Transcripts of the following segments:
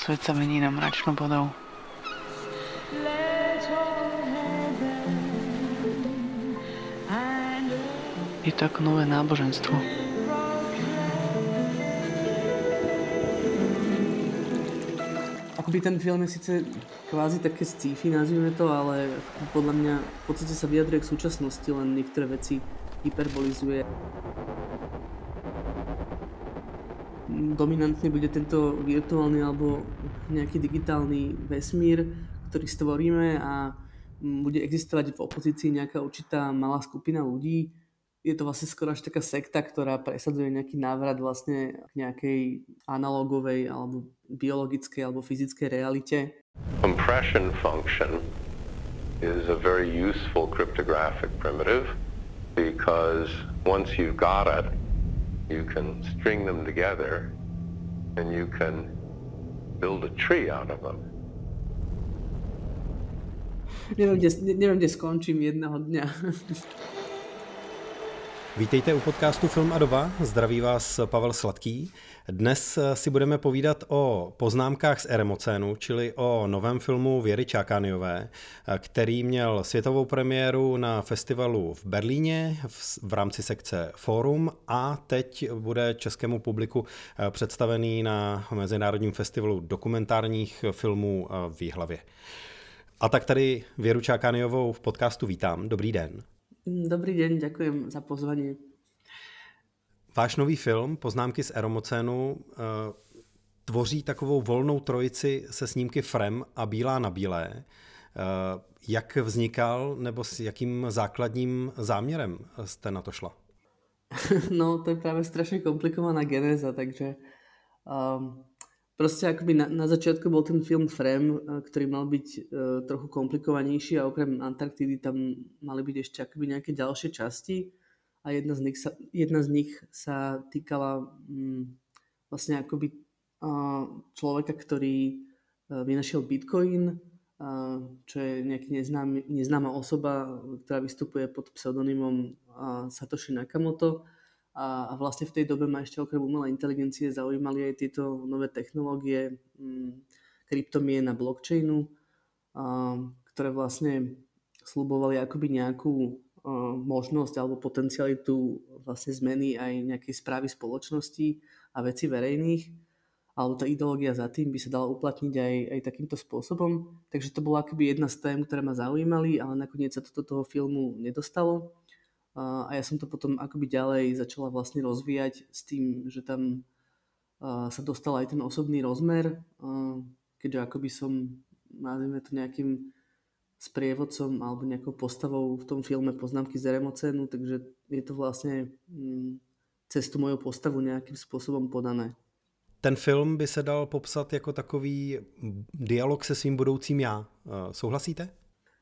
Svet sa mení na mračnú bodou. Je to ako nové náboženstvo. Akoby ten film je síce kvázi také sci-fi, nazvime to, ale podľa mňa v podstate sa vyjadruje k súčasnosti, len niektoré veci hyperbolizuje. Dominantne bude tento virtuálny alebo nejaký digitálny vesmír, ktorý stvoríme a bude existovať v opozícii nejaká určitá malá skupina ľudí, je to vlastne skoro až taká sekta, ktorá presadzuje nejaký návrat vlastne k nejakej analogovej alebo biologickej alebo fyzickej realite. Compression function is a very useful cryptographic primitive because once you've got it, you can string them together and you can build a tree out of them. Neviem, kde, neviem, kde skončím jedného dňa. Vítejte u podcastu Film a doba, zdraví vás Pavel Sladký. Dnes si budeme povídat o poznámkách z Eremocénu, čili o novém filmu Věry Čákániové, který měl světovou premiéru na festivalu v Berlíně v rámci sekce Forum a teď bude českému publiku představený na Mezinárodním festivalu dokumentárních filmů v Jihlavě. A tak tady Věru Čákániovou v podcastu vítám. Dobrý den. Dobrý deň, ďakujem za pozvanie. Váš nový film Poznámky z Eromocénu uh, tvoří takovou volnou trojici se snímky Frem a Bílá na bílé. Uh, jak vznikal nebo s jakým základním záměrem jste na to šla? No, to je práve strašne komplikovaná genéza, takže um, Proste akoby na, na začiatku bol ten film Frem, eh, ktorý mal byť uh, trochu komplikovanejší a okrem Antarktidy tam mali byť ešte akoby nejaké ďalšie časti. A jedna z nich sa, jedna z nich sa týkala um, vlastne akoby uh, človeka, ktorý uh, vynašiel Bitcoin, uh, čo je nejaký neznám, neznáma osoba, ktorá vystupuje pod pseudonymom uh, Satoshi Nakamoto a, a vlastne v tej dobe ma ešte okrem umelej inteligencie zaujímali aj tieto nové technológie hm, kryptomien na blockchainu, a, ktoré vlastne slubovali akoby nejakú a, možnosť alebo potencialitu vlastne zmeny aj nejakej správy spoločnosti a veci verejných alebo tá ideológia za tým by sa dala uplatniť aj, aj takýmto spôsobom. Takže to bola akoby jedna z tém, ktoré ma zaujímali, ale nakoniec sa to do toho filmu nedostalo a ja som to potom akoby ďalej začala vlastne rozvíjať s tým, že tam sa dostal aj ten osobný rozmer, keďže akoby som, nazvime to nejakým sprievodcom alebo nejakou postavou v tom filme Poznámky z Remocénu, takže je to vlastne mm, cez tu moju postavu nejakým spôsobom podané. Ten film by se dal popsat jako takový dialog se svým budoucím já. Souhlasíte?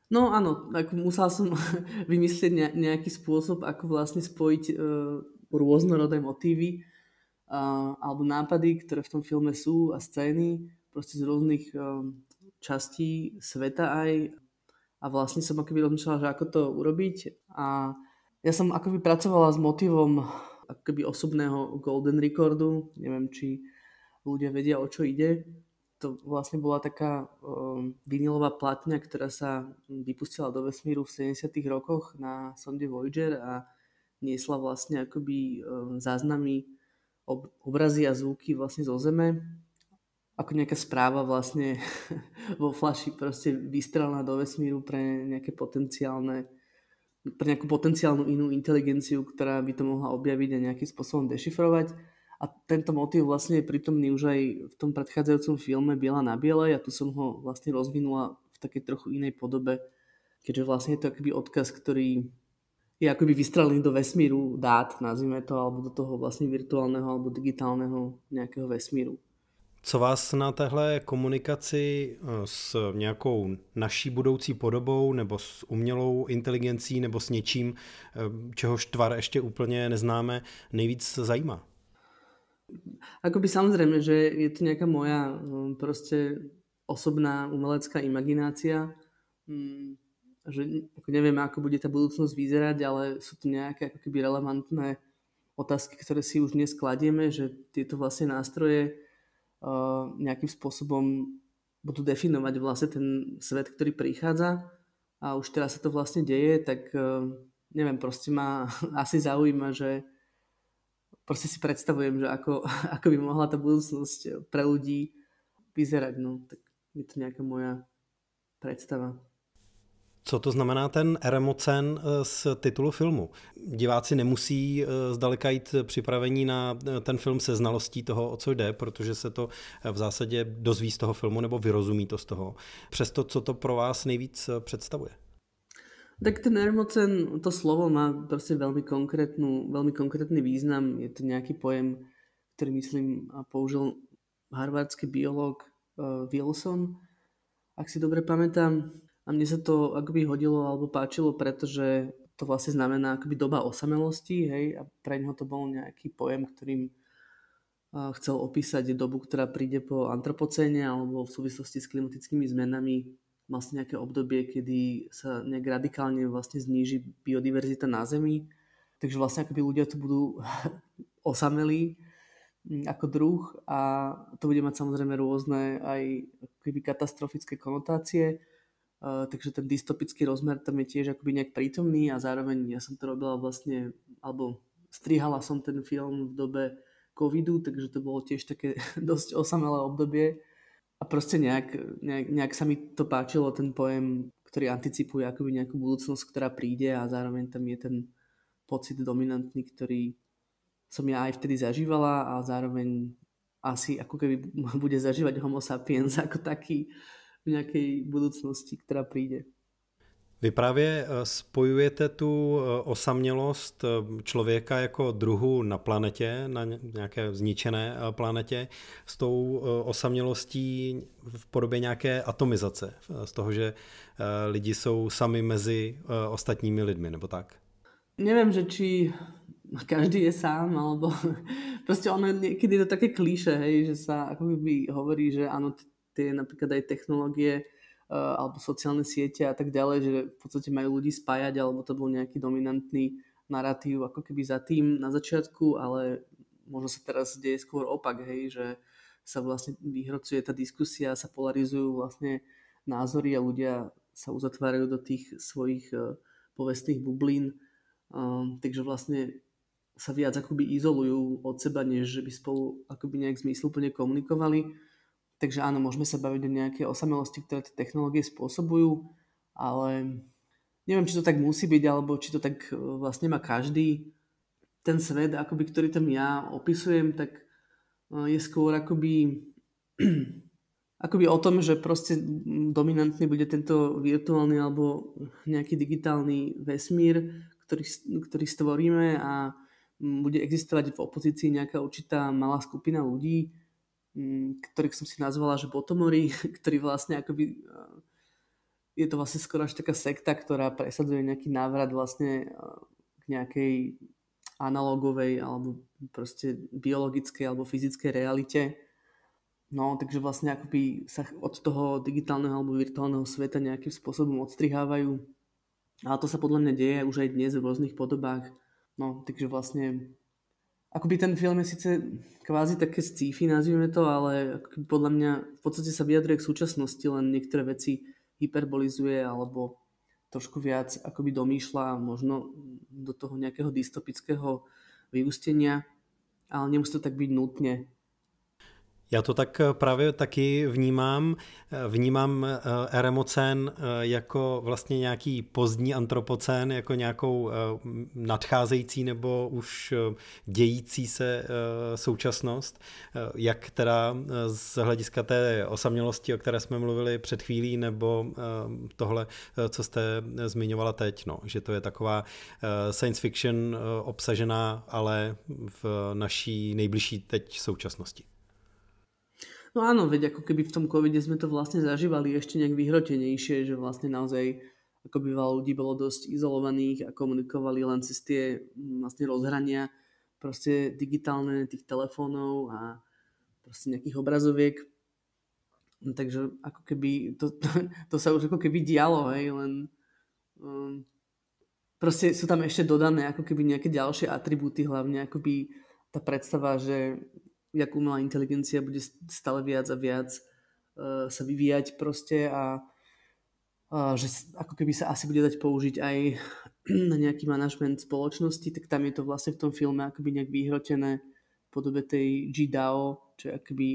No áno, tak musel som vymyslieť nejaký spôsob, ako vlastne spojiť uh, rôznorodé motívy uh, alebo nápady, ktoré v tom filme sú a scény proste z rôznych uh, častí sveta aj. A vlastne som akoby rozmýšľala, že ako to urobiť. A ja som akoby pracovala s motivom akoby osobného Golden Recordu, neviem, či ľudia vedia, o čo ide to vlastne bola taká um, vinilová platňa, ktorá sa vypustila do vesmíru v 70. rokoch na sonde Voyager a niesla vlastne akoby um, záznamy, ob, obrazy a zvuky vlastne zo Zeme ako nejaká správa vlastne vo flaši proste vystrelená do vesmíru pre nejaké potenciálne pre nejakú potenciálnu inú inteligenciu, ktorá by to mohla objaviť a nejakým spôsobom dešifrovať a tento motív vlastne je prítomný už aj v tom predchádzajúcom filme Biela na biele a tu som ho vlastne rozvinula v takej trochu inej podobe, keďže vlastne je to akoby odkaz, ktorý je akoby vystrelený do vesmíru dát, nazvime to, alebo do toho vlastne virtuálneho alebo digitálneho nejakého vesmíru. Co vás na téhle komunikaci eh, s nějakou naší budoucí podobou nebo s umělou inteligencí nebo s něčím, eh, čehož tvar ještě úplně neznáme, nejvíc zajímá? Akoby samozrejme, že je to nejaká moja um, proste osobná umelecká imaginácia, mm, že ako neviem, ako bude tá budúcnosť vyzerať, ale sú to nejaké ako keby relevantné otázky, ktoré si už dnes kladieme, že tieto vlastne nástroje uh, nejakým spôsobom budú definovať vlastne ten svet, ktorý prichádza. A už teraz sa to vlastne deje, tak uh, neviem, proste ma asi zaujíma, že proste si predstavujem, že ako, ako by mohla tá budúcnosť pre ľudí vyzerať. No, tak je to nejaká moja predstava. Co to znamená ten eremocen eh, z titulu filmu? Diváci nemusí eh, zdaleka jít připravení na eh, ten film se znalostí toho, o co jde, protože se to v zásadě dozví z toho filmu nebo vyrozumí to z toho. Přesto, co to pro vás nejvíc představuje? Tak ten eremocen, to slovo má proste veľmi, konkrétnu, veľmi konkrétny význam. Je to nejaký pojem, ktorý myslím použil harvardský biológ Wilson, ak si dobre pamätám. A mne sa to akoby hodilo alebo páčilo, pretože to vlastne znamená akoby doba osamelosti, hej, a pre neho to bol nejaký pojem, ktorým chcel opísať dobu, ktorá príde po antropocéne alebo v súvislosti s klimatickými zmenami vlastne nejaké obdobie, kedy sa nejak radikálne vlastne zníži biodiverzita na Zemi. Takže vlastne akoby ľudia tu budú osamelí ako druh a to bude mať samozrejme rôzne aj keby katastrofické konotácie Uh, takže ten dystopický rozmer tam je tiež akoby nejak prítomný a zároveň ja som to robila vlastne, alebo strihala som ten film v dobe covidu, takže to bolo tiež také dosť osamelé obdobie a proste nejak, nejak, nejak sa mi to páčilo, ten pojem, ktorý anticipuje akoby nejakú budúcnosť, ktorá príde a zároveň tam je ten pocit dominantný, ktorý som ja aj vtedy zažívala a zároveň asi ako keby bude zažívať homo sapiens ako taký v nejakej budúcnosti, ktorá príde. Vy právě eh, spojujete tu eh, osamělost eh, člověka jako druhu na planetě, na nějaké zničené planetě, s tou osamělostí v podobě nějaké atomizace, z toho, že lidi jsou sami mezi ostatními lidmi, nebo tak? Neviem, že či každý je sám, alebo proste ono niekedy je to také klíše, hej, že sa ako by hovorí, že áno, tie napríklad aj technológie alebo sociálne siete a tak ďalej, že v podstate majú ľudí spájať, alebo to bol nejaký dominantný narratív ako keby za tým na začiatku, ale možno sa teraz deje skôr opak, hej, že sa vlastne vyhrocuje tá diskusia, sa polarizujú vlastne názory a ľudia sa uzatvárajú do tých svojich uh, povestných bublín, um, takže vlastne sa viac akoby izolujú od seba, než by spolu akoby nejak zmysluplne komunikovali. Takže áno, môžeme sa baviť o nejaké osamelosti, ktoré tie technológie spôsobujú, ale neviem, či to tak musí byť, alebo či to tak e, vlastne má každý. Ten svet, akoby, ktorý tam ja opisujem, tak e, je skôr akoby, akoby o tom, že proste dominantný bude tento virtuálny alebo nejaký digitálny vesmír, ktorý, ktorý stvoríme a bude existovať v opozícii nejaká určitá malá skupina ľudí, ktorých som si nazvala, že botomory, ktorí vlastne akoby eh, je to vlastne skoro až taká sekta, ktorá presadzuje nejaký návrat vlastne eh, k nejakej analogovej alebo proste biologickej alebo fyzickej realite. No, takže vlastne akoby sa od toho digitálneho alebo virtuálneho sveta nejakým spôsobom odstrihávajú. A to sa podľa mňa deje už aj dnes v rôznych podobách. No, takže vlastne akoby ten film je síce kvázi také sci-fi, nazvime to, ale podľa mňa v podstate sa vyjadruje k súčasnosti, len niektoré veci hyperbolizuje alebo trošku viac akoby domýšľa možno do toho nejakého dystopického vyústenia, ale nemusí to tak byť nutne. Já to tak eh, právě taky vnímám. Eh, vnímám eremocén eh, jako vlastně nějaký pozdní antropocén, jako nějakou nadcházející nebo už dějící se současnost. Jak teda z hlediska té osamělosti, o které jsme mluvili před chvílí, nebo tohle, co jste zmiňovala teď, no, že to je taková science fiction obsažená, ale v naší nejbližší teď současnosti. No áno, veď ako keby v tom covide sme to vlastne zažívali ešte nejak vyhrotenejšie, že vlastne naozaj ako by ľudí bolo dosť izolovaných a komunikovali len cez tie mm, vlastne rozhrania proste digitálne tých telefónov a proste nejakých obrazoviek. No, takže ako keby to, to, to sa už ako keby dialo, hej, len um, proste sú tam ešte dodané ako keby nejaké ďalšie atribúty, hlavne akoby tá predstava, že jak umelá inteligencia bude stále viac a viac uh, sa vyvíjať proste a uh, že ako keby sa asi bude dať použiť aj na nejaký manažment spoločnosti, tak tam je to vlastne v tom filme akoby nejak vyhrotené v podobe tej GDAO, čo je akoby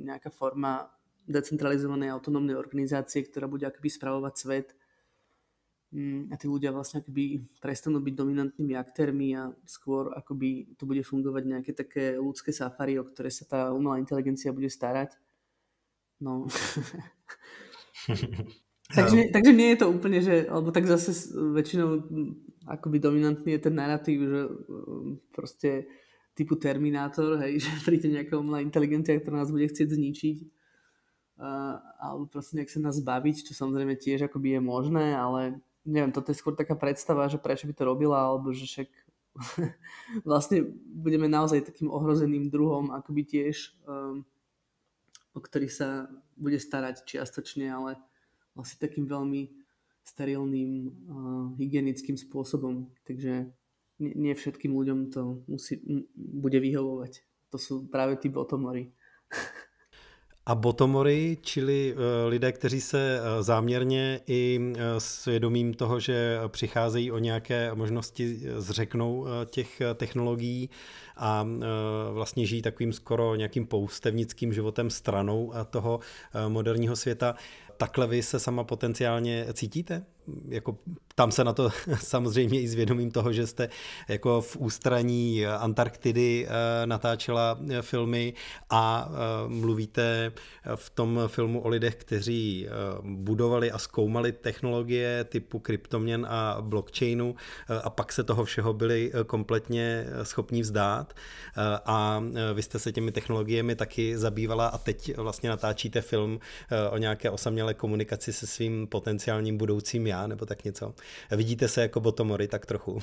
nejaká forma decentralizovanej autonómnej organizácie, ktorá bude akoby spravovať svet a tí ľudia vlastne akoby prestanú byť dominantnými aktérmi a skôr akoby to bude fungovať nejaké také ľudské safari, o ktoré sa tá umelá inteligencia bude starať. No. takže, takže nie je to úplne, že, alebo tak zase väčšinou akoby dominantný je ten narratív, že proste typu Terminátor, hej, že príde nejaká umelá inteligencia, ktorá nás bude chcieť zničiť uh, alebo proste nejak sa nás baviť, čo samozrejme tiež akoby je možné, ale neviem, toto je skôr taká predstava, že prečo by to robila, alebo že však vlastne budeme naozaj takým ohrozeným druhom, akoby tiež, um, o ktorý sa bude starať čiastočne, ale vlastne takým veľmi sterilným, uh, hygienickým spôsobom. Takže nie, nie všetkým ľuďom to musí, m- bude vyhovovať. To sú práve tí botomory. A botomory, čili eh, lidé, kteří se eh, záměrně i eh, s vědomím toho, že přicházejí o nějaké možnosti, zřeknou těch technologií a vlastně žijí takovým skoro nějakým poustevnickým životem stranou toho moderního světa. Takhle vy se sama potenciálně cítíte? Jako tam se na to samozřejmě i s vědomím toho, že jste jako v ústraní Antarktidy eh, natáčela eh, filmy a eh, mluvíte v tom filmu o lidech, kteří budovali a zkoumali technologie typu kryptoměn a blockchainu a pak se toho všeho byli kompletně schopní vzdát. A vy jste se těmi technologiemi taky zabývala a teď vlastně natáčíte film o nějaké osamělé komunikaci se svým potenciálním budoucím já nebo tak něco. Vidíte se jako botomory tak trochu?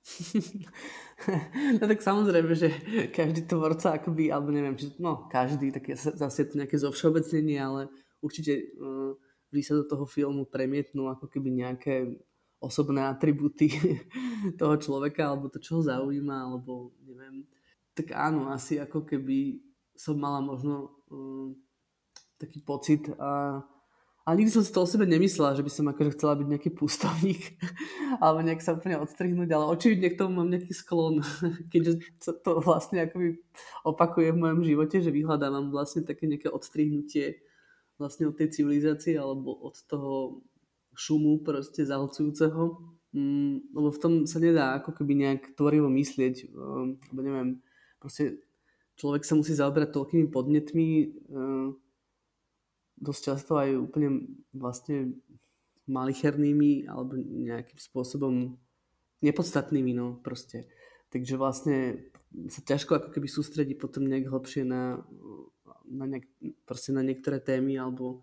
no tak samozrejme, že každý tvorca akoby, alebo neviem, či, no každý, tak je zase to nejaké zovšeobecnenie, ale určite uh, vždy sa do toho filmu premietnú ako keby nejaké osobné atributy toho človeka, alebo to, čo ho zaujíma, alebo neviem. Tak áno, asi ako keby som mala možno uh, taký pocit a uh, a nikdy som si to o sebe nemyslela, že by som akože chcela byť nejaký pustovník alebo nejak sa úplne odstrihnúť, ale očividne k tomu mám nejaký sklon, keďže sa to vlastne akoby opakuje v mojom živote, že vyhľadávam vlastne také nejaké odstrihnutie vlastne od tej civilizácie alebo od toho šumu proste zahlcujúceho. Mm, lebo v tom sa nedá ako keby nejak tvorivo myslieť, um, lebo neviem, proste človek sa musí zaoberať toľkými podnetmi, um, dosť často aj úplne vlastne malichernými alebo nejakým spôsobom nepodstatnými, no proste. Takže vlastne sa ťažko ako keby sústredí potom nejak hlbšie na, na, nejak, proste na niektoré témy alebo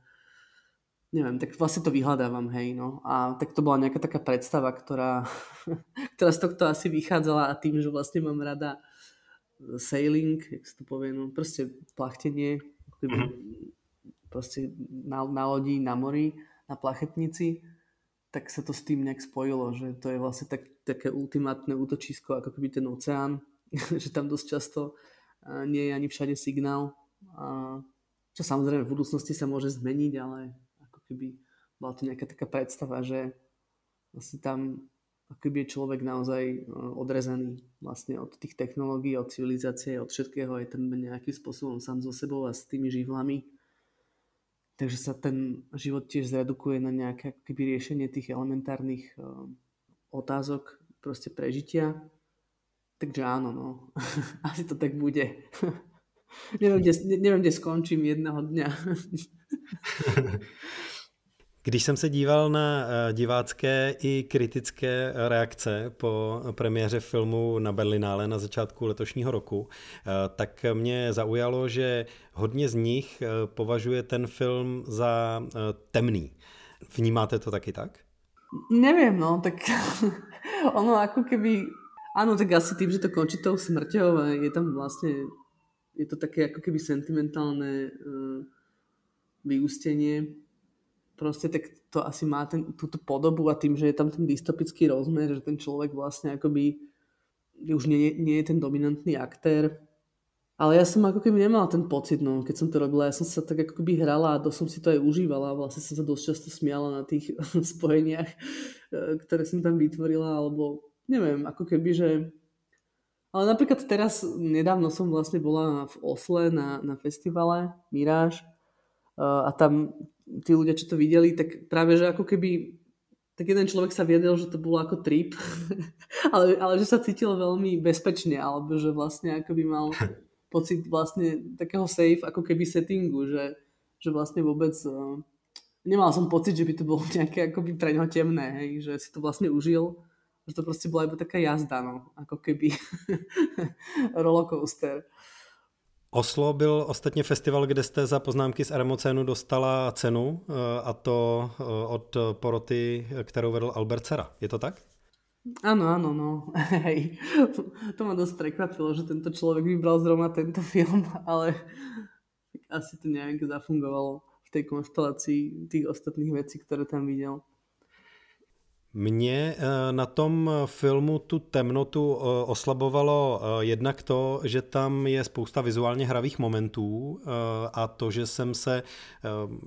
neviem, tak vlastne to vyhľadávam, hej, no. A tak to bola nejaká taká predstava, ktorá, ktorá z tohto asi vychádzala a tým, že vlastne mám rada sailing, jak sa to povie, no proste plachtenie, mm-hmm proste na, na lodi, na mori, na plachetnici, tak sa to s tým nejak spojilo, že to je vlastne tak, také ultimátne útočisko, ako keby ten oceán, že tam dosť často nie je ani všade signál, a čo samozrejme v budúcnosti sa môže zmeniť, ale ako keby bola to nejaká taká predstava, že vlastne tam ako keby je človek naozaj e, odrezaný vlastne od tých technológií, od civilizácie, od všetkého, je tam nejakým spôsobom sám so sebou a s tými živlami Takže sa ten život tiež zredukuje na nejaké keby riešenie tých elementárnych uh, otázok proste prežitia. Takže áno, no. Asi to tak bude. neviem, kde, neviem, kde skončím jedného dňa. Když jsem se díval na eh, divácké i kritické reakce po premiéře filmu na Berlinále na začátku letošního roku, eh, tak mě zaujalo, že hodně z nich eh, považuje ten film za temný. Vnímáte to taky tak? Neviem, no, tak ono ako keby, áno, tak asi tým, že to končí tou smrťou je tam vlastne, je to také ako keby sentimentálne uh, vyústenie, proste tak to asi má ten, túto podobu a tým, že je tam ten dystopický rozmer, že ten človek vlastne akoby už nie, nie je ten dominantný aktér, Ale ja som ako keby nemala ten pocit, no, keď som to robila. Ja som sa tak ako keby hrala a dosť som si to aj užívala. Vlastne som sa dosť často smiala na tých spojeniach, e, ktoré som tam vytvorila, alebo neviem, ako keby, že... Ale napríklad teraz, nedávno som vlastne bola v Osle na, na festivale Miráž e, a tam tí ľudia, čo to videli, tak práve, že ako keby tak jeden človek sa viedel, že to bolo ako trip, ale, ale že sa cítil veľmi bezpečne, alebo že vlastne ako by mal pocit vlastne takého safe ako keby settingu, že, že vlastne vôbec uh, nemal som pocit, že by to bolo nejaké akoby pre ňo temné, hej, že si to vlastne užil, že to proste bola iba taká jazda, no, ako keby rollercoaster. Oslo byl ostatně festival, kde jste za poznámky z Armocénu dostala cenu eh, a to eh, od poroty, kterou vedl Albert Cera. Je to tak? Áno, áno, no. Hej. To ma dosť prekvapilo, že tento človek vybral zrovna tento film, ale asi to nejak zafungovalo v tej konštelácii tých ostatných vecí, ktoré tam videl. Mě eh, na tom filmu tu temnotu eh, oslabovalo eh, jednak to, že tam je spousta vizuálně hravých momentů a to, že jsem se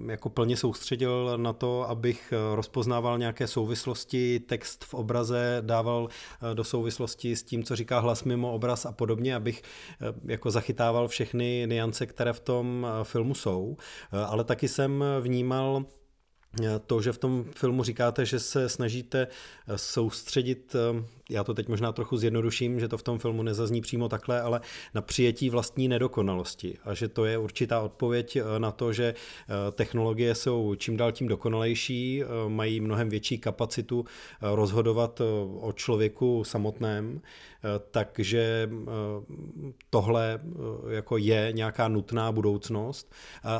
jako plně soustředil na to, abych rozpoznával nějaké souvislosti, text v obraze dával do souvislosti s tím, co říká hlas mimo obraz a podobně, abych jako zachytával všechny niance, které v tom filmu jsou. Ale taky jsem vnímal to, že v tom filmu říkáte, že se snažíte soustředit já to teď možná trochu zjednoduším, že to v tom filmu nezazní přímo takhle, ale na přijetí vlastní nedokonalosti. A že to je určitá odpověď eh, na to, že eh, technologie jsou čím dál tím dokonalejší, eh, mají mnohem větší kapacitu rozhodovat o člověku samotném, takže tohle jako je nějaká nutná budoucnost,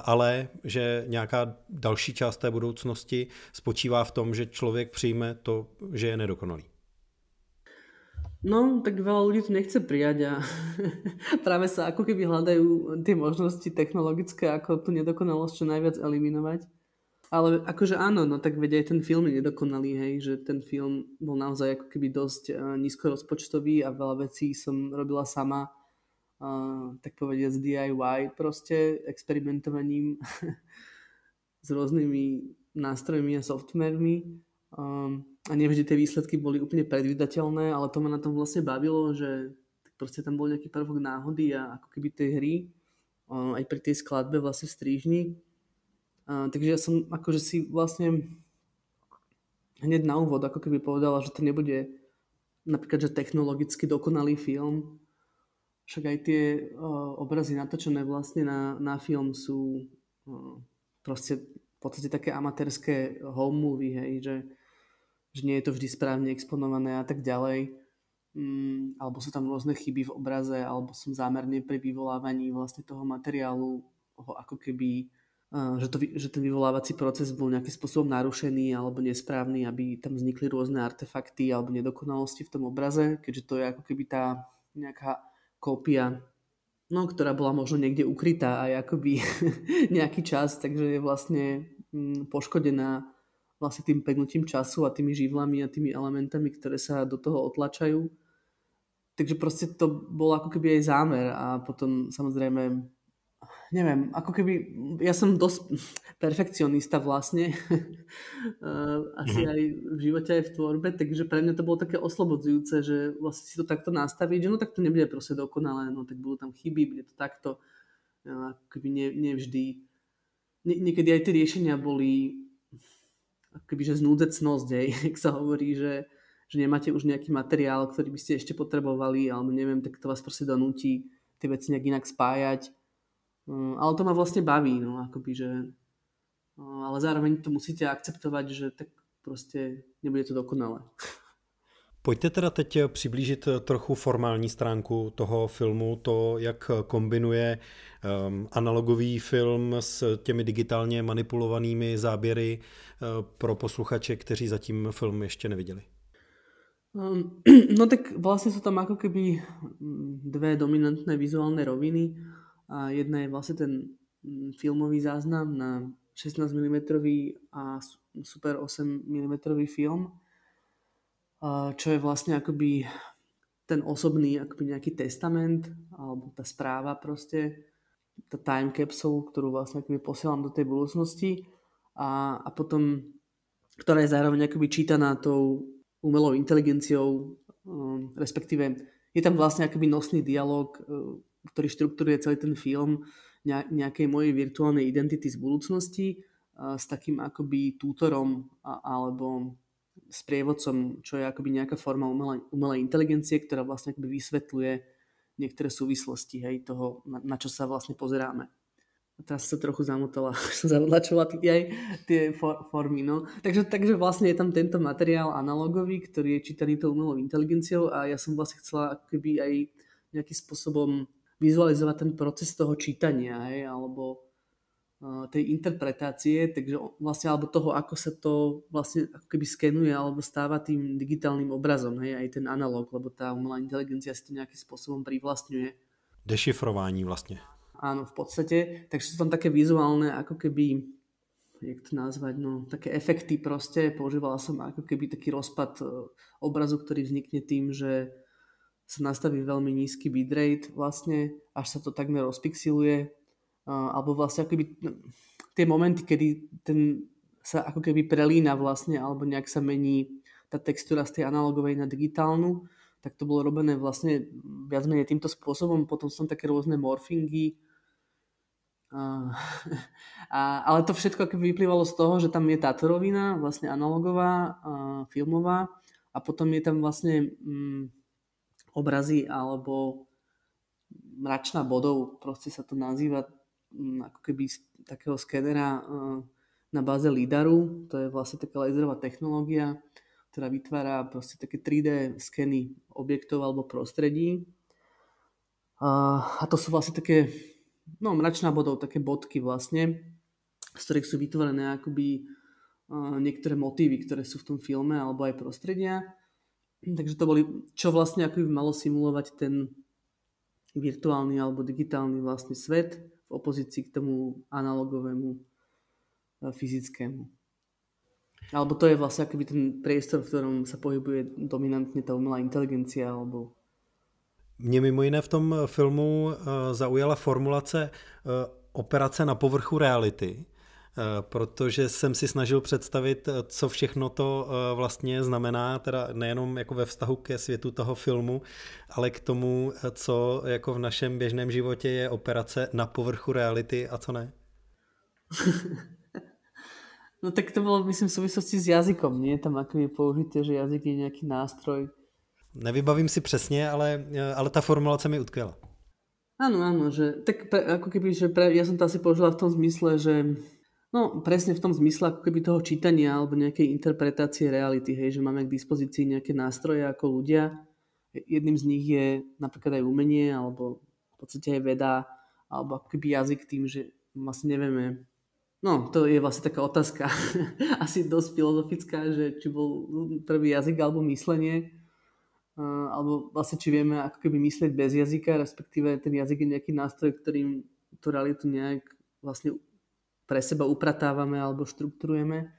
ale že nějaká další část té budoucnosti spočívá v tom, že člověk přijme to, že je nedokonalý. No, tak veľa ľudí to nechce prijať a práve sa ako keby hľadajú tie možnosti technologické, ako tú nedokonalosť čo najviac eliminovať. Ale akože áno, no tak vedia aj ten film je nedokonalý, hej, že ten film bol naozaj ako keby dosť uh, nízko rozpočtový a veľa vecí som robila sama, uh, tak povediať z DIY proste, experimentovaním s rôznymi nástrojmi a softvermi. Um, a nevždy tie výsledky boli úplne predvydateľné, ale to ma na tom vlastne bavilo, že proste tam bol nejaký prvok náhody a ako keby tej hry, um, aj pri tej skladbe vlastne v strížni. Takže ja som akože si vlastne hneď na úvod ako keby povedala, že to nebude napríklad, že technologicky dokonalý film, však aj tie uh, obrazy natočené vlastne na, na film sú uh, proste v podstate také amatérske home movie, hej, že že nie je to vždy správne exponované a tak ďalej. Mm, alebo sú tam rôzne chyby v obraze, alebo som zámerne pri vyvolávaní vlastne toho materiálu ho ako keby, že, to, že ten vyvolávací proces bol nejakým spôsobom narušený alebo nesprávny, aby tam vznikli rôzne artefakty alebo nedokonalosti v tom obraze, keďže to je ako keby tá nejaká kópia no, ktorá bola možno niekde ukrytá aj akoby nejaký čas, takže je vlastne mm, poškodená vlastne tým pegnutím času a tými živlami a tými elementami, ktoré sa do toho otlačajú. Takže proste to bol ako keby aj zámer a potom samozrejme neviem, ako keby, ja som dosť perfekcionista vlastne, asi mm-hmm. aj v živote, aj v tvorbe, takže pre mňa to bolo také oslobodzujúce, že vlastne si to takto nastaviť, že no tak to nebude proste dokonalé, no tak budú tam chyby, bude to takto, no, ako keby ne, nevždy. Nie, niekedy aj tie riešenia boli že znúdecnosť, hej, ak sa hovorí, že, že nemáte už nejaký materiál, ktorý by ste ešte potrebovali, alebo neviem, tak to vás proste donúti tie veci nejak inak spájať. Mm, ale to ma vlastne baví, no, akoby, že no, ale zároveň to musíte akceptovať, že tak proste nebude to dokonalé. Pojďte teda teď přiblížit trochu formální stránku toho filmu, to, jak kombinuje um, analogový film s těmi digitálně manipulovanými záběry uh, pro posluchače, kteří zatím film ještě neviděli. Um, no tak vlastne sú tam ako keby mm, dve dominantné vizuálne roviny a jedna je vlastne ten mm, filmový záznam na 16 mm a super 8 mm film čo je vlastne akoby ten osobný akoby nejaký testament alebo tá správa proste, tá time capsule, ktorú vlastne akoby posielam do tej budúcnosti a, a potom, ktorá je zároveň akoby čítaná tou umelou inteligenciou, um, respektíve je tam vlastne akoby nosný dialog, uh, ktorý štruktúruje celý ten film nejakej mojej virtuálnej identity z budúcnosti s takým akoby tútorom alebo sprievodcom, čo je akoby nejaká forma umelej, umelej inteligencie, ktorá vlastne akoby vysvetľuje niektoré súvislosti hej, toho, na, na čo sa vlastne pozeráme. A teraz sa trochu zamotala, som čo aj tie for, formy. No. Takže, takže vlastne je tam tento materiál analogový, ktorý je čítaný tou umelou inteligenciou a ja som vlastne chcela akoby aj nejakým spôsobom vizualizovať ten proces toho čítania, hej, alebo tej interpretácie, takže vlastne alebo toho, ako sa to vlastne ako keby skenuje alebo stáva tým digitálnym obrazom, hej, aj ten analog, lebo tá umelá inteligencia si to nejakým spôsobom privlastňuje. Dešifrování vlastne. Áno, v podstate, takže sú tam také vizuálne, ako keby, jak to nazvať, no, také efekty proste, používala som ako keby taký rozpad e, obrazu, ktorý vznikne tým, že sa nastaví veľmi nízky bitrate vlastne, až sa to takmer rozpixiluje, alebo vlastne akoby tie momenty, kedy ten sa ako keby prelína vlastne, alebo nejak sa mení tá textúra z tej analogovej na digitálnu, tak to bolo robené vlastne viac menej týmto spôsobom. Potom sú také rôzne morfingy. A, a, ale to všetko vyplývalo z toho, že tam je táto rovina, vlastne analogová, a filmová a potom je tam vlastne mm, obrazy alebo mračná bodov, proste sa to nazýva ako keby z takého skenera na báze LIDARu, to je vlastne taká laserová technológia, ktorá vytvára proste také 3D skeny objektov alebo prostredí. A to sú vlastne také, no mračná bodov, také bodky vlastne, z ktorých sú vytvorené akoby niektoré motívy, ktoré sú v tom filme alebo aj prostredia. Takže to boli, čo vlastne akoby malo simulovať ten virtuálny alebo digitálny vlastne svet v opozícii k tomu analogovému e, fyzickému. Alebo to je vlastne akoby ten priestor, v ktorom sa pohybuje dominantne tá umelá inteligencia, alebo Mě mimo jiné v tom filmu uh, zaujala formulace uh, operace na povrchu reality, protože jsem si snažil představit, co všechno to vlastně znamená, teda nejenom jako ve vztahu ke světu toho filmu, ale k tomu, co jako v našem běžném životě je operace na povrchu reality a co ne. No tak to bolo, myslím, v súvislosti s jazykom, nie? Tam ako je použité, že jazyk je nejaký nástroj. Nevybavím si přesně, ale, ale ta formulace mi utkvěla. Áno, áno, že tak pre, ako keby, že pre, ja som to asi použila v tom zmysle, že No presne v tom zmysle ako keby toho čítania alebo nejakej interpretácie reality, hej, že máme k dispozícii nejaké nástroje ako ľudia. Jedným z nich je napríklad aj umenie alebo v podstate aj veda alebo ako keby jazyk tým, že vlastne nevieme. No, to je vlastne taká otázka asi dosť filozofická, že či bol prvý jazyk alebo myslenie, alebo vlastne či vieme ako keby myslieť bez jazyka, respektíve ten jazyk je nejaký nástroj, ktorým tú realitu nejak vlastne pre seba upratávame alebo štruktúrujeme,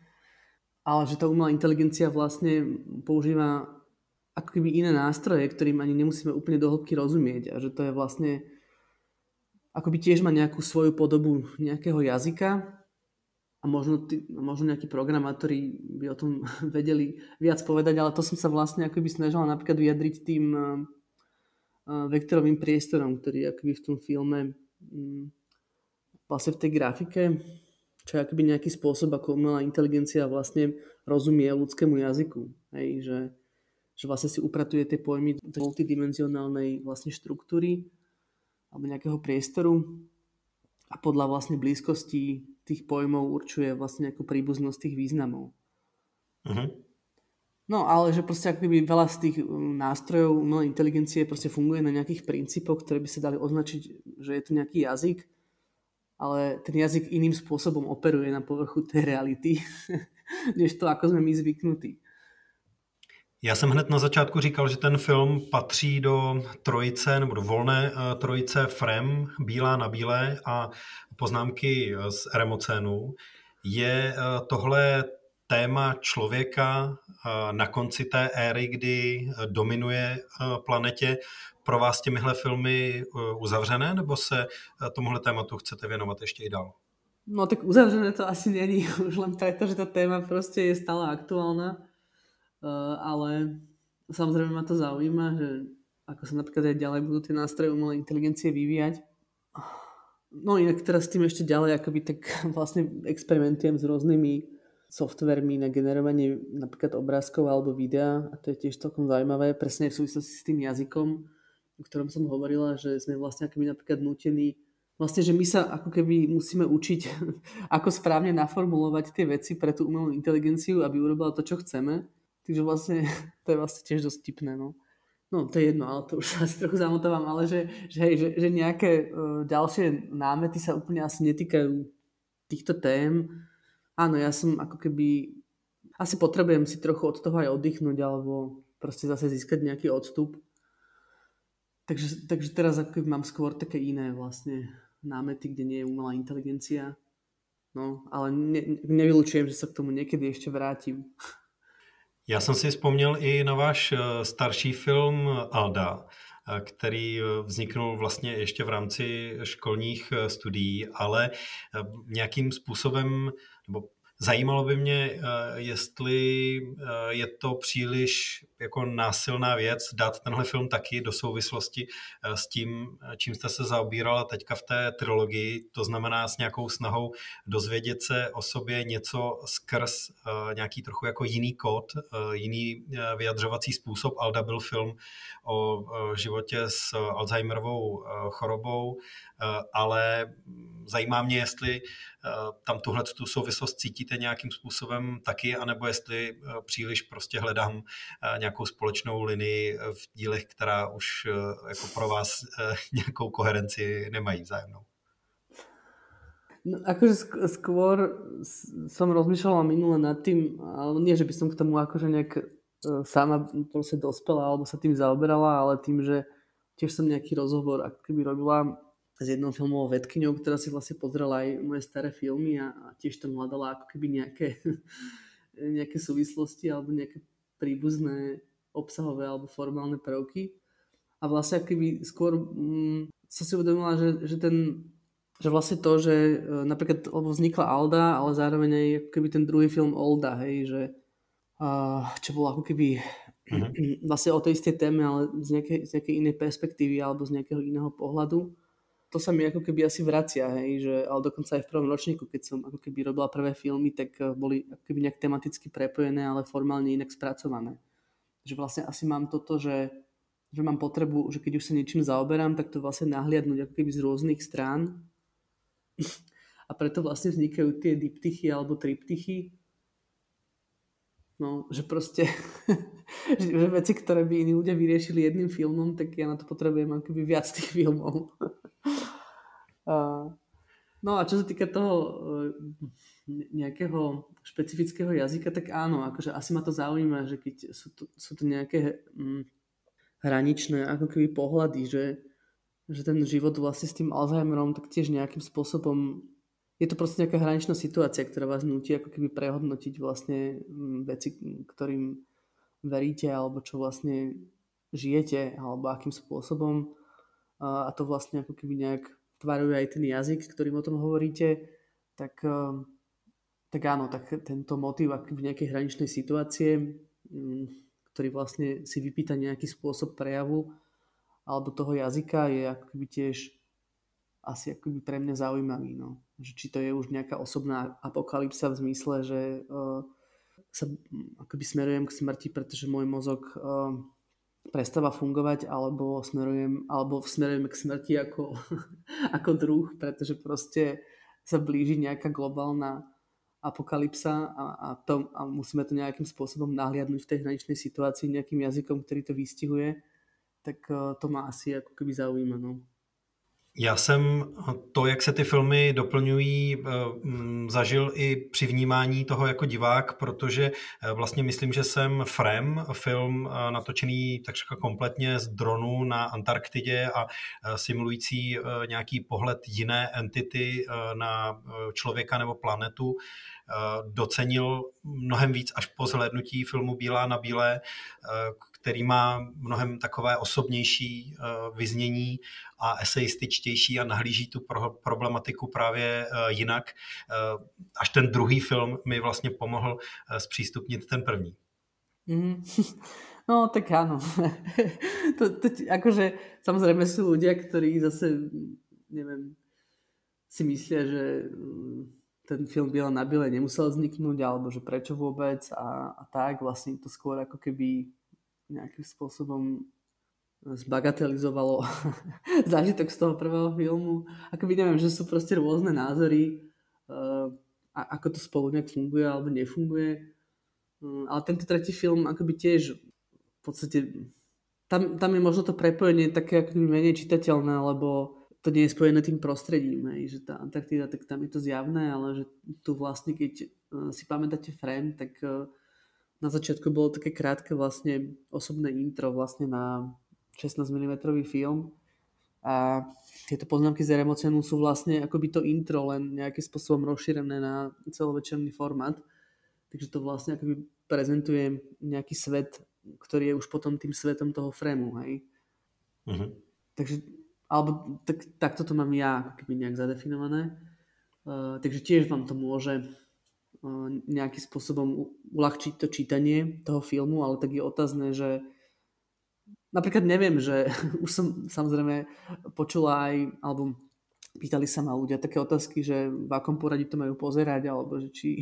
ale že tá umelá inteligencia vlastne používa ako keby iné nástroje, ktorým ani nemusíme úplne do hĺbky rozumieť a že to je vlastne akoby tiež má nejakú svoju podobu nejakého jazyka a možno, tí, možno nejakí programátori by o tom vedeli viac povedať, ale to som sa vlastne akoby snažila napríklad vyjadriť tým uh, vektorovým priestorom, ktorý akoby v tom filme um, vlastne v tej grafike čo je akoby nejaký spôsob, ako umelá inteligencia vlastne rozumie ľudskému jazyku. Hej, že, že vlastne si upratuje tie pojmy do multidimenzionálnej vlastne štruktúry alebo nejakého priestoru a podľa vlastne blízkosti tých pojmov určuje vlastne nejakú príbuznosť tých významov. Uh-huh. No ale že proste akoby veľa z tých um, nástrojov umelej inteligencie proste funguje na nejakých princípoch, ktoré by sa dali označiť, že je to nejaký jazyk, ale ten jazyk iným spôsobom operuje na povrchu tej reality, než to, ako sme my zvyknutí. Já jsem hned na začátku říkal, že ten film patří do trojice nebo do volné uh, trojice Frem, Bílá na bílé a poznámky z Eremocénu. Je uh, tohle téma člověka na konci té éry, kdy dominuje planetě, pro vás těmihle filmy uzavřené, nebo se tomuhle tématu chcete věnovat ještě i dál? No tak uzavřené to asi není, už len preto, že tá téma proste je stále aktuálna, ale samozrejme ma to zaujíma, že ako sa napríklad aj ďalej budú tie nástroje umelej inteligencie vyvíjať. No inak teraz tým ešte ďalej akoby tak vlastne experimentujem s rôznymi softvermi na generovanie napríklad obrázkov alebo videa a to je tiež celkom zaujímavé, presne v súvislosti s tým jazykom, o ktorom som hovorila, že sme vlastne akoby napríklad nutení vlastne, že my sa ako keby musíme učiť, ako správne naformulovať tie veci pre tú umelú inteligenciu, aby urobila to, čo chceme. Takže vlastne to je vlastne tiež dosť tipné. No. no to je jedno, ale to už asi trochu zamotávam, ale že, že, hej, že, že nejaké uh, ďalšie námety sa úplne asi netýkajú týchto tém, áno, ja som ako keby, asi potrebujem si trochu od toho aj oddychnúť, alebo proste zase získať nejaký odstup. Takže, takže teraz ako mám skôr také iné vlastne námety, kde nie je umelá inteligencia. No, ale ne, nevylučujem, že sa k tomu niekedy ešte vrátim. Já jsem si vzpomněl i na váš eh, starší film Alda, eh, který eh, vzniknul vlastně ještě v rámci školních studií, ale nějakým způsobem, nebo Zajímalo by mě, jestli je to příliš jako násilná věc dát tenhle film taky do souvislosti eh, s tím, čím jste se zaobírala teďka v té trilogii, to znamená s nějakou snahou dozvědět se o sobě něco skrz nějaký trochu jako jiný kód, jiný vyjadřovací způsob. Alda byl film o životě s Alzheimerovou chorobou, ale zajímá mě, jestli tam tuhle tu souvislost cítíte nějakým způsobem taky, anebo jestli eh, příliš prostě hledám eh, nějakou společnou linii v dílech, která už eh, jako pro vás nějakou koherenci nemají vzájemnou. No, akože skôr som rozmýšľala minule nad tým, ale nie, že by som k tomu akože nejak sama proste dospela alebo sa tým zaoberala, ale tým, že tiež som nejaký rozhovor ako robila s jednou filmovou vedkyňou, ktorá si vlastne pozrela aj moje staré filmy a, a tiež tam hľadala ako keby nejaké, nejaké súvislosti alebo nejaké príbuzné obsahové alebo formálne prvky. A vlastne keby skôr mm, som si uvedomila, že, že, ten, že vlastne to, že e, napríklad lebo vznikla Alda, ale zároveň aj ako keby ten druhý film Olda, hej, že uh, čo bolo ako keby uh-huh. vlastne o tej istej téme, ale z nejakej, z nejakej inej perspektívy alebo z nejakého iného pohľadu to sa mi ako keby asi vracia, hej, že, ale dokonca aj v prvom ročníku, keď som ako keby robila prvé filmy, tak eh, boli ako keby nejak tematicky prepojené, ale formálne inak spracované. Že vlastne asi mám toto, že, že mám potrebu, že keď už sa niečím zaoberám, tak to vlastne nahliadnúť ako keby z rôznych strán. A preto vlastne vznikajú tie diptychy alebo triptychy. No, že proste veci, ktoré by iní ľudia vyriešili jedným filmom, tak ja na to potrebujem akoby viac tých filmov. No a čo sa týka toho e, nejakého špecifického jazyka, tak áno, akože asi ma to zaujíma, že keď sú to, sú to nejaké hm, hraničné ako keby pohľady, že, že ten život vlastne s tým Alzheimerom tak tiež nejakým spôsobom je to proste nejaká hraničná situácia, ktorá vás nutí ako keby prehodnotiť vlastne hm, veci, ktorým veríte alebo čo vlastne žijete alebo akým spôsobom a to vlastne ako keby nejak tvaruje aj ten jazyk, ktorým o tom hovoríte, tak, ehm, tak áno, tak tento motiv v nejakej hraničnej situácie, mm, ktorý vlastne si vypýta nejaký spôsob prejavu alebo toho jazyka je akoby tiež asi akoby pre mňa zaujímavý. No. Že či to je už nejaká osobná apokalypsa v zmysle, že uh, sa akoby smerujem k smrti, pretože môj mozog uh, prestáva fungovať alebo smerujem, alebo smerujem k smrti ako, ako druh, pretože proste sa blíži nejaká globálna apokalypsa a, a, to, a musíme to nejakým spôsobom nahliadnúť v tej hraničnej situácii nejakým jazykom, ktorý to vystihuje, tak uh, to ma asi ako keby zaujíma. No. Já jsem to, jak se ty filmy doplňují, eh, mm, zažil i při vnímání toho jako divák, protože eh, vlastně myslím, že jsem Frem, film eh, natočený takřka kompletně z dronu na Antarktidě a simulující nějaký pohled jiné entity na člověka nebo planetu, docenil mnohem víc až po zhlédnutí filmu Bílá na bílé, který má mnohem takové osobnější vyznění a eseističtější a nahlíží tu pro, problematiku právě jinak. Až ten druhý film mi vlastně pomohl zpřístupnit ten první. Mm. No, tak áno. to, to, akože, samozrejme sú ľudia, ktorí zase, neviem, si myslia, že mm, ten film Biela na Biele nemusel vzniknúť, alebo že prečo vôbec a, a tak. Vlastne to skôr ako keby nejakým spôsobom zbagatelizovalo zážitok z toho prvého filmu. Akoby neviem, že sú proste rôzne názory, uh, ako to spolu nejak funguje alebo nefunguje. Uh, ale tento tretí film akoby tiež v podstate tam, tam je možno to prepojenie také akoby menej čitateľné, lebo to nie je spojené tým prostredím, hej, že tá Antarktida, tak tam je to zjavné, ale že tu vlastne, keď uh, si pamätáte frame, tak uh, na začiatku bolo také krátke vlastne osobné intro vlastne na 16 mm film a tieto poznámky z Remocenu sú vlastne akoby to intro, len nejakým spôsobom rozšírené na celovečerný formát. Takže to vlastne akoby prezentuje nejaký svet, ktorý je už potom tým svetom toho frému, hej. Uh-huh. Takže, alebo tak, takto to mám ja ako keby nejak zadefinované. Uh, takže tiež vám to môže nejakým spôsobom uľahčiť to čítanie toho filmu, ale tak je otázne, že napríklad neviem, že už som samozrejme počula aj, alebo pýtali sa ma ľudia také otázky, že v akom poradí to majú pozerať, alebo že či...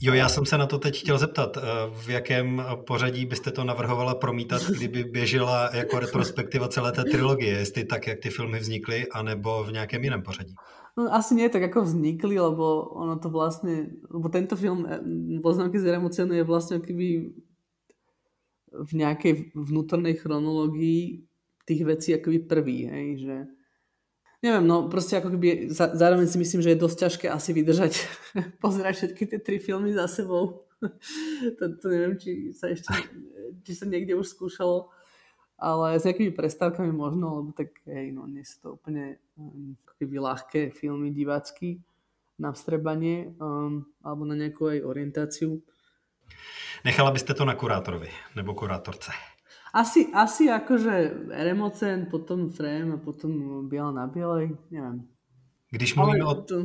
Jo, já jsem se na to teď chtěl zeptat. Eh, v jakém pořadí byste to navrhovala promítat, kdyby běžela jako retrospektiva celé té trilogie? Jestli tak, jak ty filmy vznikly, anebo v nějakém jiném pořadí? No, asi nie tak, ako vznikli, lebo ono to vlastne, lebo tento film eh, Poznámky z emocionu je vlastne keby v nejakej vnútornej chronológii tých vecí akoby prvý, hej, že neviem, no proste ako keby zároveň si myslím, že je dosť ťažké asi vydržať pozerať všetky tie tri filmy za sebou. to, to neviem, či sa ešte či sa niekde už skúšalo, ale s nejakými prestávkami možno, lebo tak hej, no nie sú to úplne um, keby ľahké filmy divácky na vstrebanie um, alebo na nejakú aj orientáciu. Nechala byste to na kurátorovi nebo kurátorce? Asi, asi akože Remocen, potom Frame a potom Biela na Bielej, neviem. Když mluvíme o... To,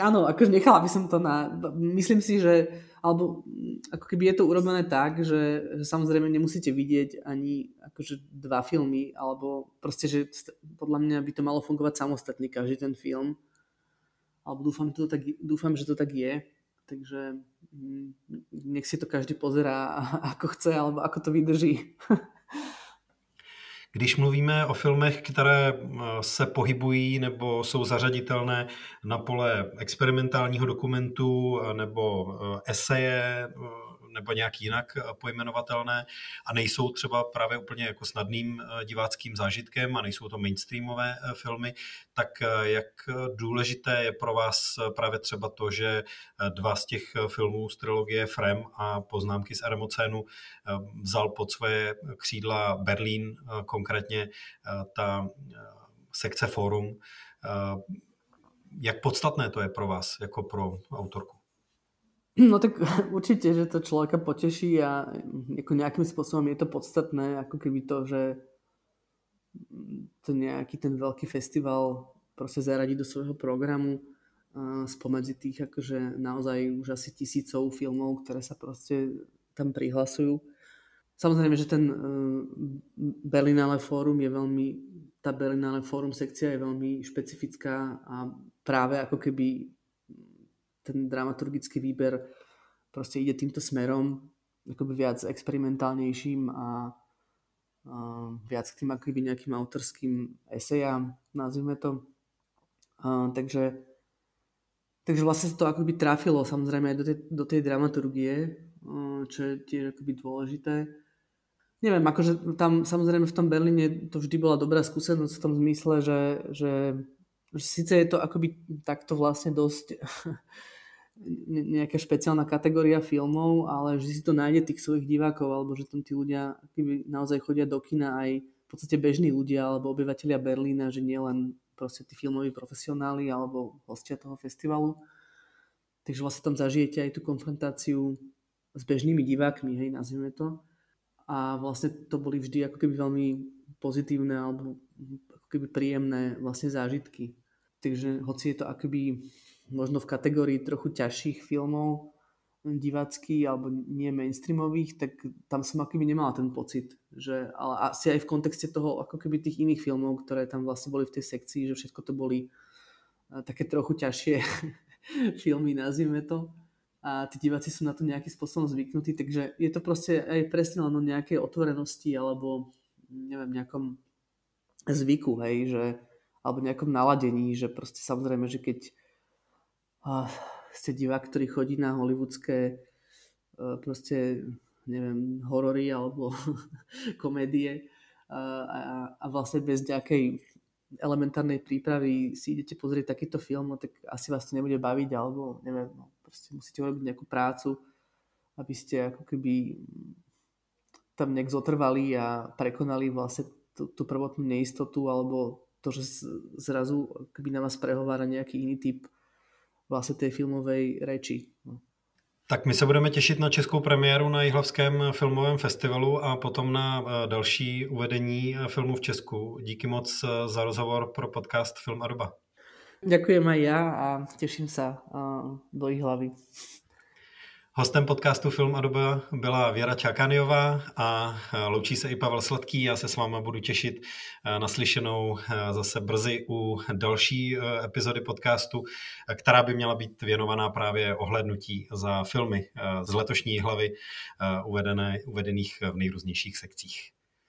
áno, akože nechala by som to na... Myslím si, že alebo ako keby je to urobené tak, že, že samozrejme nemusíte vidieť ani akože dva filmy, alebo proste, že podľa mňa by to malo fungovať samostatne každý ten film. Alebo dúfam, to tak, dúfam že to tak je. Takže mm, nech si to každý pozerá, ako chce, alebo ako to vydrží. Když mluvíme o filmech, které eh, se pohybují nebo jsou zařaditelné na pole experimentálního dokumentu eh, nebo eh, eseje, nebo nějak jinak eh, pojmenovatelné a nejsou třeba právě úplně jako snadným eh, diváckým zážitkem a nejsou to mainstreamové eh, filmy, tak jak důležité je pro vás právě třeba to, že dva z těch filmů z trilogie Frem a Poznámky z Armocénu vzal pod svoje křídla Berlín, konkrétně ta sekce Forum. Jak podstatné to je pro vás, jako pro autorku? No tak určite, že to človeka poteší a ako nejakým spôsobom je to podstatné, ako keby to, že to nejaký ten veľký festival proste zaradí do svojho programu spomedzi tých akože naozaj už asi tisícov filmov, ktoré sa proste tam prihlasujú. Samozrejme, že ten uh, Berlinale Fórum je veľmi, tá Berlinale Fórum sekcia je veľmi špecifická a práve ako keby ten dramaturgický výber proste ide týmto smerom, akoby viac experimentálnejším a, a viac k tým akoby nejakým autorským esejám, nazvime to. A, takže, takže vlastne sa to akoby trafilo samozrejme aj do tej, do tej dramaturgie, čo je tiež akoby dôležité. neviem, akože tam samozrejme v tom Berlíne to vždy bola dobrá skúsenosť v tom zmysle, že, že, že síce je to akoby takto vlastne dosť nejaká špeciálna kategória filmov, ale že si to nájde tých svojich divákov, alebo že tam tí ľudia akoby naozaj chodia do kina aj v podstate bežní ľudia alebo obyvateľia Berlína, že nie len proste tí filmoví profesionáli alebo hostia toho festivalu. Takže vlastne tam zažijete aj tú konfrontáciu s bežnými divákmi, hej, nazvime to a vlastne to boli vždy ako keby veľmi pozitívne alebo ako keby príjemné vlastne zážitky. Takže hoci je to akoby možno v kategórii trochu ťažších filmov divácky alebo nie mainstreamových, tak tam som akoby nemala ten pocit, že, ale asi aj v kontexte toho ako keby tých iných filmov, ktoré tam vlastne boli v tej sekcii, že všetko to boli eh, také trochu ťažšie filmy, nazvime to. A tí diváci sú na to nejakým spôsobom zvyknutí, takže je to proste aj presne len o nejakej otvorenosti alebo neviem, nejakom zvyku, hej, že, alebo nejakom naladení, že proste samozrejme, že keď uh, ste divák, ktorý chodí na hollywoodske uh, proste, neviem, horory alebo komédie. Uh, a, a vlastne bez nejakej elementárnej prípravy si idete pozrieť takýto film, no tak asi vás to nebude baviť, alebo neviem, no, proste musíte urobiť nejakú prácu, aby ste ako keby tam nejak zotrvali a prekonali vlastne tú, tú prvotnú neistotu alebo to, že zrazu keby na vás prehovára nejaký iný typ vlastne tej filmovej reči. No. Tak my se budeme těšit na českou premiéru na Jihlavském filmovém festivalu a potom na eh, další uvedení eh, filmu v Česku. Díky moc eh, za rozhovor pro podcast Film a doba. Ďakujem aj ja a teším sa do ich hlavy. Hostem podcastu Film a doba byla Věra Čákaniová a loučí se i Pavel Sladký. Já se s váma budu těšit na slyšenou zase brzy u další epizody podcastu, která by měla být věnovaná právě ohlednutí za filmy z letošní hlavy uvedené, uvedených v nejrůznějších sekcích.